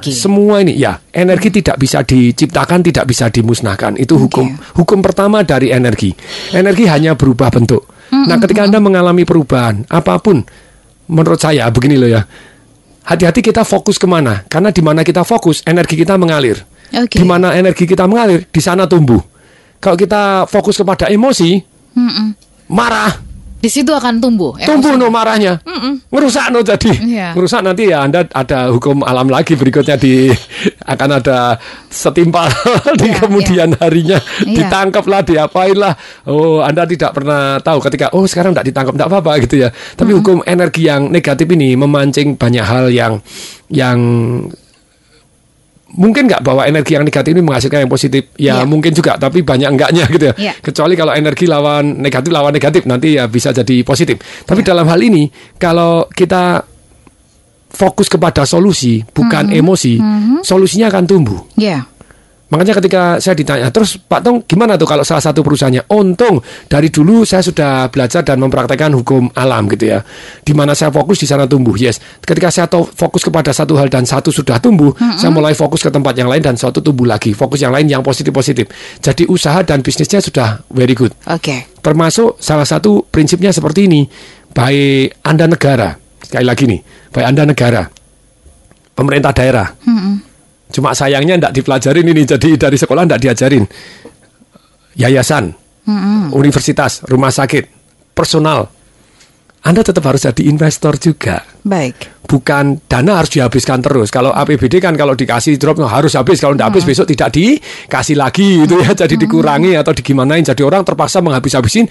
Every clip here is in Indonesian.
Semua ini ya, energi tidak bisa diciptakan, tidak bisa dimusnahkan. Itu hukum hukum pertama dari energi. Energi hanya berubah bentuk. Nah, ketika Anda mengalami perubahan apa pun, menurut saya begini loh ya. Hati-hati kita fokus ke mana? Karena di mana kita fokus, energi kita mengalir. Oke. Di mana energi kita mengalir, di sana tumbuh. Kalau kita fokus kepada emosi, Mm-mm. marah, Di situ akan tumbuh. emosi. tumbuh no marahnya, ngerusak no jadi, Iya. ngerusak nanti ya Anda ada hukum alam lagi berikutnya di akan ada setimpal di Iya, kemudian harinya Iya. ditangkap lah, diapain lah. Oh Anda tidak pernah tahu ketika oh sekarang tidak ditangkap tidak apa-apa gitu ya. Tapi hukum energi yang negatif ini memancing banyak hal yang yang mungkin nggak bahwa energi yang negatif ini menghasilkan yang positif ya Iya. mungkin juga tapi banyak enggaknya gitu ya Iya. kecuali kalau energi lawan negatif lawan negatif nanti ya bisa jadi positif tapi Iya. dalam hal ini kalau kita fokus kepada solusi bukan Mm-hmm. emosi solusinya akan tumbuh Ya. Makanya ketika saya ditanya, terus Pak Tong gimana tuh kalau salah satu perusahaannya? Untung dari dulu saya sudah belajar dan mempraktekkan hukum alam gitu ya. Di mana saya fokus di sana tumbuh. Yes. Ketika saya fokus kepada satu hal dan satu sudah tumbuh, saya mulai fokus ke tempat yang lain dan suatu tumbuh lagi. Fokus yang lain yang positif-positif. Jadi usaha dan bisnisnya sudah very good. Oke. Termasuk salah satu prinsipnya seperti ini. Baik Anda negara, sekali lagi nih, baik Anda negara, pemerintah daerah, Cuma sayangnya tidak dipelajarin ini, jadi dari sekolah tidak diajarin. Yayasan, universitas, rumah sakit, personal. Anda tetap harus jadi investor juga. Baik. Bukan dana harus dihabiskan terus. Kalau APBD kan kalau dikasih drop harus habis. Kalau tidak habis besok tidak dikasih lagi gitu ya. Jadi dikurangi atau digimanain. Jadi orang terpaksa menghabis-habisin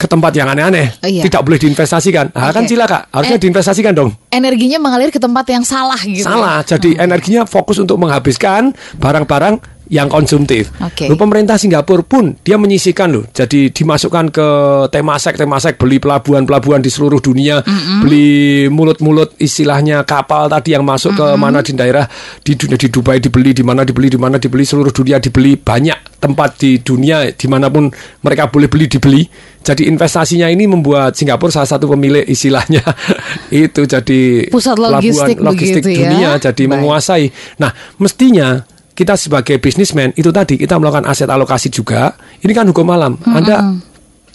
ke tempat yang aneh-aneh. Oh, iya. Tidak boleh diinvestasikan. Nah, kan Oke. cilaka. Harusnya Eh. diinvestasikan dong. Energinya mengalir ke tempat yang salah gitu. Salah. Jadi Hmm. energinya fokus untuk menghabiskan barang-barang yang konsumtif. Oke. Loh, pemerintah Singapura pun dia menyisikan loh. Jadi dimasukkan ke temasek temasek beli pelabuhan-pelabuhan di seluruh dunia, beli mulut-mulut istilahnya kapal tadi yang masuk ke mana di daerah di dunia di Dubai dibeli, di mana dibeli, di mana dibeli seluruh dunia dibeli banyak tempat di dunia di mana pun mereka boleh beli dibeli. Jadi investasinya ini membuat Singapura salah satu pemilik istilahnya itu jadi Pusat logistik pelabuhan logistik begitu ya. dunia jadi Baik. menguasai. Nah, mestinya kita sebagai bisnismen itu tadi kita melakukan aset alokasi juga. Ini kan hukum alam. Anda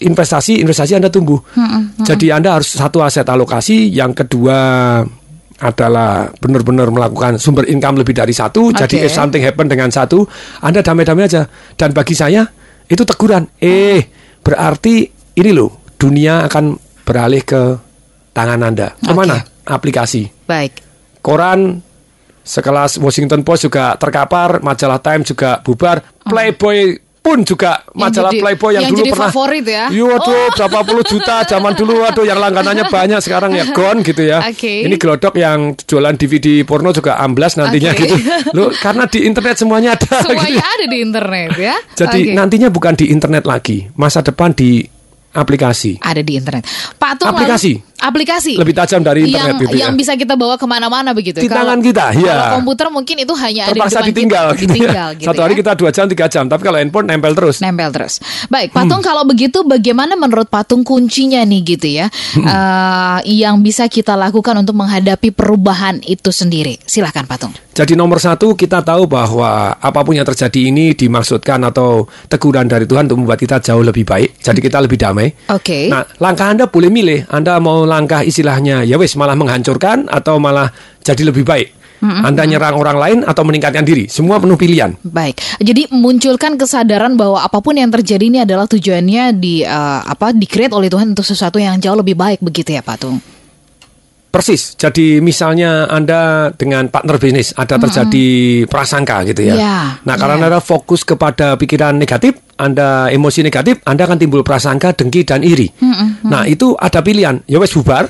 investasi, investasi Anda tumbuh. Jadi Anda harus satu aset alokasi, yang kedua adalah benar-benar melakukan sumber income lebih dari satu. Jadi Oke. if something happen dengan satu, Anda damai-damai aja. Dan bagi saya itu teguran. Eh, berarti ini loh, dunia akan beralih ke tangan Anda. Ke mana? Aplikasi Baik. koran sekelas Washington Post juga terkapar, majalah Time juga bubar, Playboy pun juga majalah jadi- Playboy yang, yang dulu jadi pernah favorit ya? Iya, waduh, berapa puluh juta zaman dulu, waduh, yang langganannya banyak sekarang ya gone gitu ya. Oke. Ini gelodok yang jualan DVD porno juga amblas nantinya Oke. gitu. Loh, karena di internet semuanya ada. gitu. Semuanya ada di internet ya. Jadi Oke. nantinya bukan di internet lagi, masa depan di aplikasi. ada di internet. Pak Tung Aplikasi. lalu- aplikasi Lebih tajam dari internet yang, gitu ya. yang bisa kita bawa ke mana-mana begitu. Di Kalau- tangan kita, ya. Kalau komputer mungkin itu hanya Terpaksa ada di ditinggal. kita, ditinggal gitu Satu hari ya. kita dua jam, tiga jam. Tapi kalau handphone nempel terus. nempel terus. Baik, Patung kalau begitu bagaimana menurut Patung kuncinya nih gitu ya, eh, yang bisa kita lakukan untuk menghadapi perubahan itu sendiri? Silahkan Patung. Jadi nomor satu kita tahu bahwa apa pun yang terjadi ini dimaksudkan atau teguran dari Tuhan untuk membuat kita jauh lebih baik. Jadi kita lebih damai. Oke. Nah, langkah Anda boleh milih. Anda mau langkah istilahnya ya wis malah menghancurkan atau malah jadi lebih baik. Anda nyerang orang lain atau meningkatkan diri. Semua penuh pilihan. Baik, jadi munculkan kesadaran bahwa apa pun yang terjadi ini adalah tujuannya di eh, apa di-create oleh Tuhan untuk sesuatu yang jauh lebih baik begitu ya Patung. Persis. Jadi misalnya Anda dengan partner bisnis ada terjadi prasangka gitu ya. Ya, nah, karena ya. Anda fokus kepada pikiran negatif, Anda emosi negatif, Anda akan timbul prasangka, dengki dan iri. Nah, itu ada pilihan. Ya wes bubar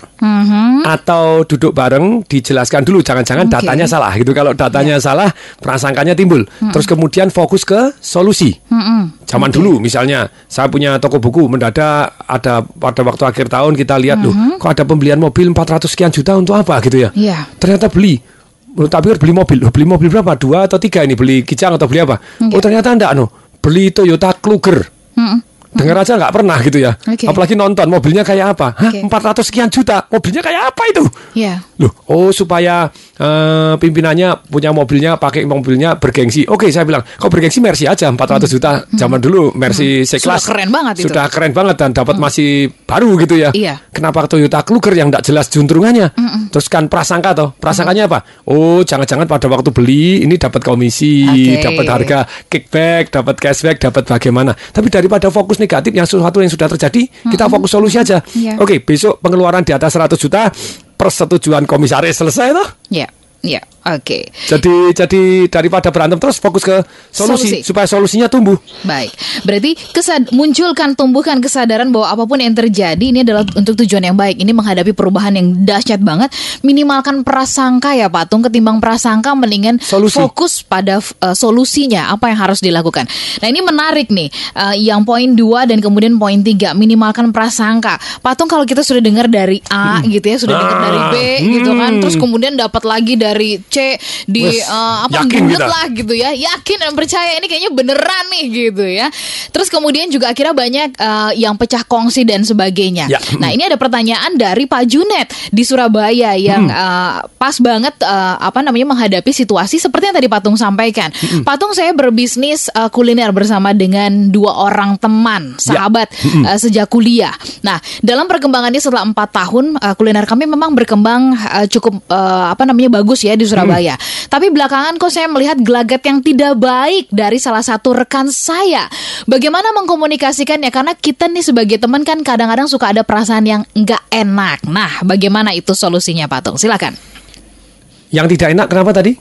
atau duduk bareng dijelaskan dulu jangan-jangan Oke. datanya salah gitu. Kalau datanya salah, prasangkanya timbul. Terus kemudian fokus ke solusi. Zaman dulu misalnya saya punya toko buku mendadak ada pada waktu akhir tahun kita lihat loh kok ada pembelian mobil 400 sekian juta untuk apa gitu ya. Iya. Ternyata beli tapi beli mobil, Loh, beli mobil berapa? Dua atau tiga ini beli kijang atau beli apa? Oh ternyata enggak no, beli Toyota Kluger. Mm-mm. Dengar aja nggak pernah gitu ya. Oke. Apalagi nonton mobilnya kayak apa? Hah, Oke. 400 sekian juta. Mobilnya kayak apa itu? Ya. Loh, oh supaya eh, pimpinannya punya mobilnya, pakai mobilnya bergengsi. Oke, saya bilang, kau bergengsi Mercy aja 400 juta. Zaman dulu Mercy Hmm. C-Class. Sudah keren banget itu. Hmm. Sudah keren banget dan dapat masih baru gitu ya. Iya. Kenapa Toyota Kluger yang tidak jelas juntrungannya? Terus kan prasangka toh. Prasangkanya apa? Oh, jangan-jangan pada waktu beli ini dapat komisi, Oke. dapat harga kickback, dapat cashback, dapat bagaimana. Tapi daripada fokus negatif yang sesuatu yang sudah terjadi, kita fokus solusi aja. Iya. Oke, besok pengeluaran di atas 100 juta persetujuan komisaris selesai toh. Ya, ya, oke. Jadi jadi daripada berantem terus fokus ke Solusi. solusi, supaya solusinya tumbuh. Baik, berarti kesad munculkan tumbuhkan kesadaran bahwa apa pun yang terjadi ini adalah untuk tujuan yang baik. Ini menghadapi perubahan yang dahsyat banget. Minimalkan prasangka ya Pak Tung, ketimbang prasangka mendingan Solusi. fokus pada uh, solusinya apa yang harus dilakukan. Nah ini menarik nih, uh, yang poin dua dan kemudian poin tiga minimalkan prasangka. Pak Tung kalau kita sudah dengar dari A gitu ya, sudah dengar dari B Ah, gitu kan, hmm. terus kemudian dapat lagi dari C di uh, apa kita. lah gitu ya. Yakin dan percaya ini kayaknya beneran nih gitu ya. Terus kemudian juga akhirnya banyak uh, yang pecah kongsi dan sebagainya. Ya. nah ini ada pertanyaan dari Pak Junet di Surabaya yang uh, pas banget uh, apa namanya menghadapi situasi seperti yang tadi Patung sampaikan. Patung saya berbisnis uh, kuliner bersama dengan dua orang teman sahabat uh, sejak kuliah. Nah dalam perkembangannya setelah empat tahun uh, kuliner kami memang berkembang uh, cukup uh, apa namanya bagus ya di Surabaya tapi belakangan kok saya melihat gelagat yang tidak baik dari salah satu rekan saya. Bagaimana mengkomunikasikannya? Karena kita nih sebagai teman kan kadang-kadang suka ada perasaan yang nggak enak. Nah, bagaimana itu solusinya, Pak Tung? Silakan. Yang tidak enak kenapa tadi?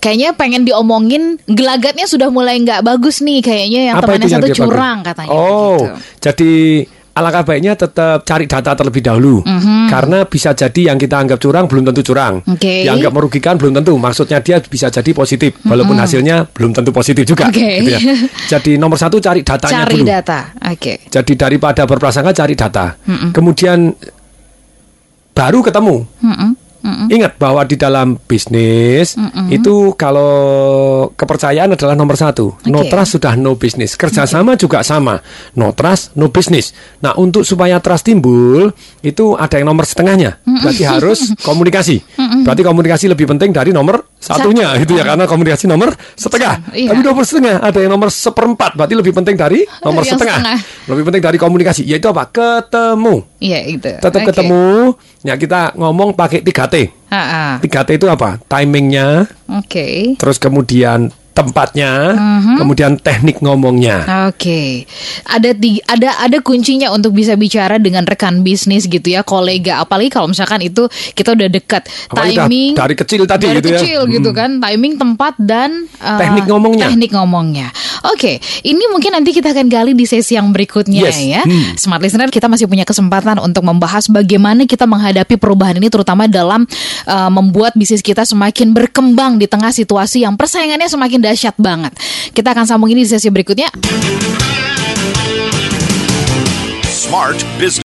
Kayaknya pengen diomongin gelagatnya sudah mulai nggak bagus nih. Kayaknya yang Apa temannya itu yang satu curang katanya. Oh, gitu. jadi alangkah baiknya tetap cari data terlebih dahulu. Karena bisa jadi yang kita anggap curang belum tentu curang. Oke. Yang anggap merugikan belum tentu. Maksudnya dia bisa jadi positif, walaupun hasilnya belum tentu positif juga. Oke. gitu ya. Jadi nomor satu cari datanya Cari dulu. data. Oke. Jadi daripada berprasangka cari data. Kemudian baru ketemu. Mm-mm. Mm-mm. Ingat bahwa di dalam bisnis itu kalau kepercayaan adalah nomor satu. No Oke. trust sudah no business. Kerjasama juga sama. No trust, no business. Nah untuk supaya trust timbul itu ada yang nomor setengahnya. Berarti harus komunikasi. Berarti komunikasi lebih penting dari nomor satunya itu ya karena komunikasi nomor setengah. Iya. Tapi nomor setengah ada yang nomor seperempat. Berarti lebih penting dari nomor setengah. setengah. Lebih penting dari komunikasi. Yaitu apa? Ketemu. Iya itu. Tetap Oke. ketemu. Ya kita ngomong pakai 3T. Ha-ha. 3T itu apa? Timingnya, Oke. terus kemudian tempatnya, Mhm. kemudian teknik ngomongnya. Oke, ada di, ada ada kuncinya untuk bisa bicara dengan rekan bisnis gitu ya, kolega. Apalagi kalau misalkan itu kita udah dekat, Apalagi dah- timing dari kecil tadi dari gitu ya. kecil gitu kan, timing, tempat dan uh, Teknik ngomongnya. Teknik ngomongnya. Oke, ini mungkin nanti kita akan gali di sesi yang berikutnya Yes. ya. Hmm. Smart listener, kita masih punya kesempatan untuk membahas bagaimana kita menghadapi perubahan ini, terutama dalam uh, membuat bisnis kita semakin berkembang di tengah situasi yang persaingannya semakin dahsyat banget. Kita akan sambung ini di sesi berikutnya. Smart Business.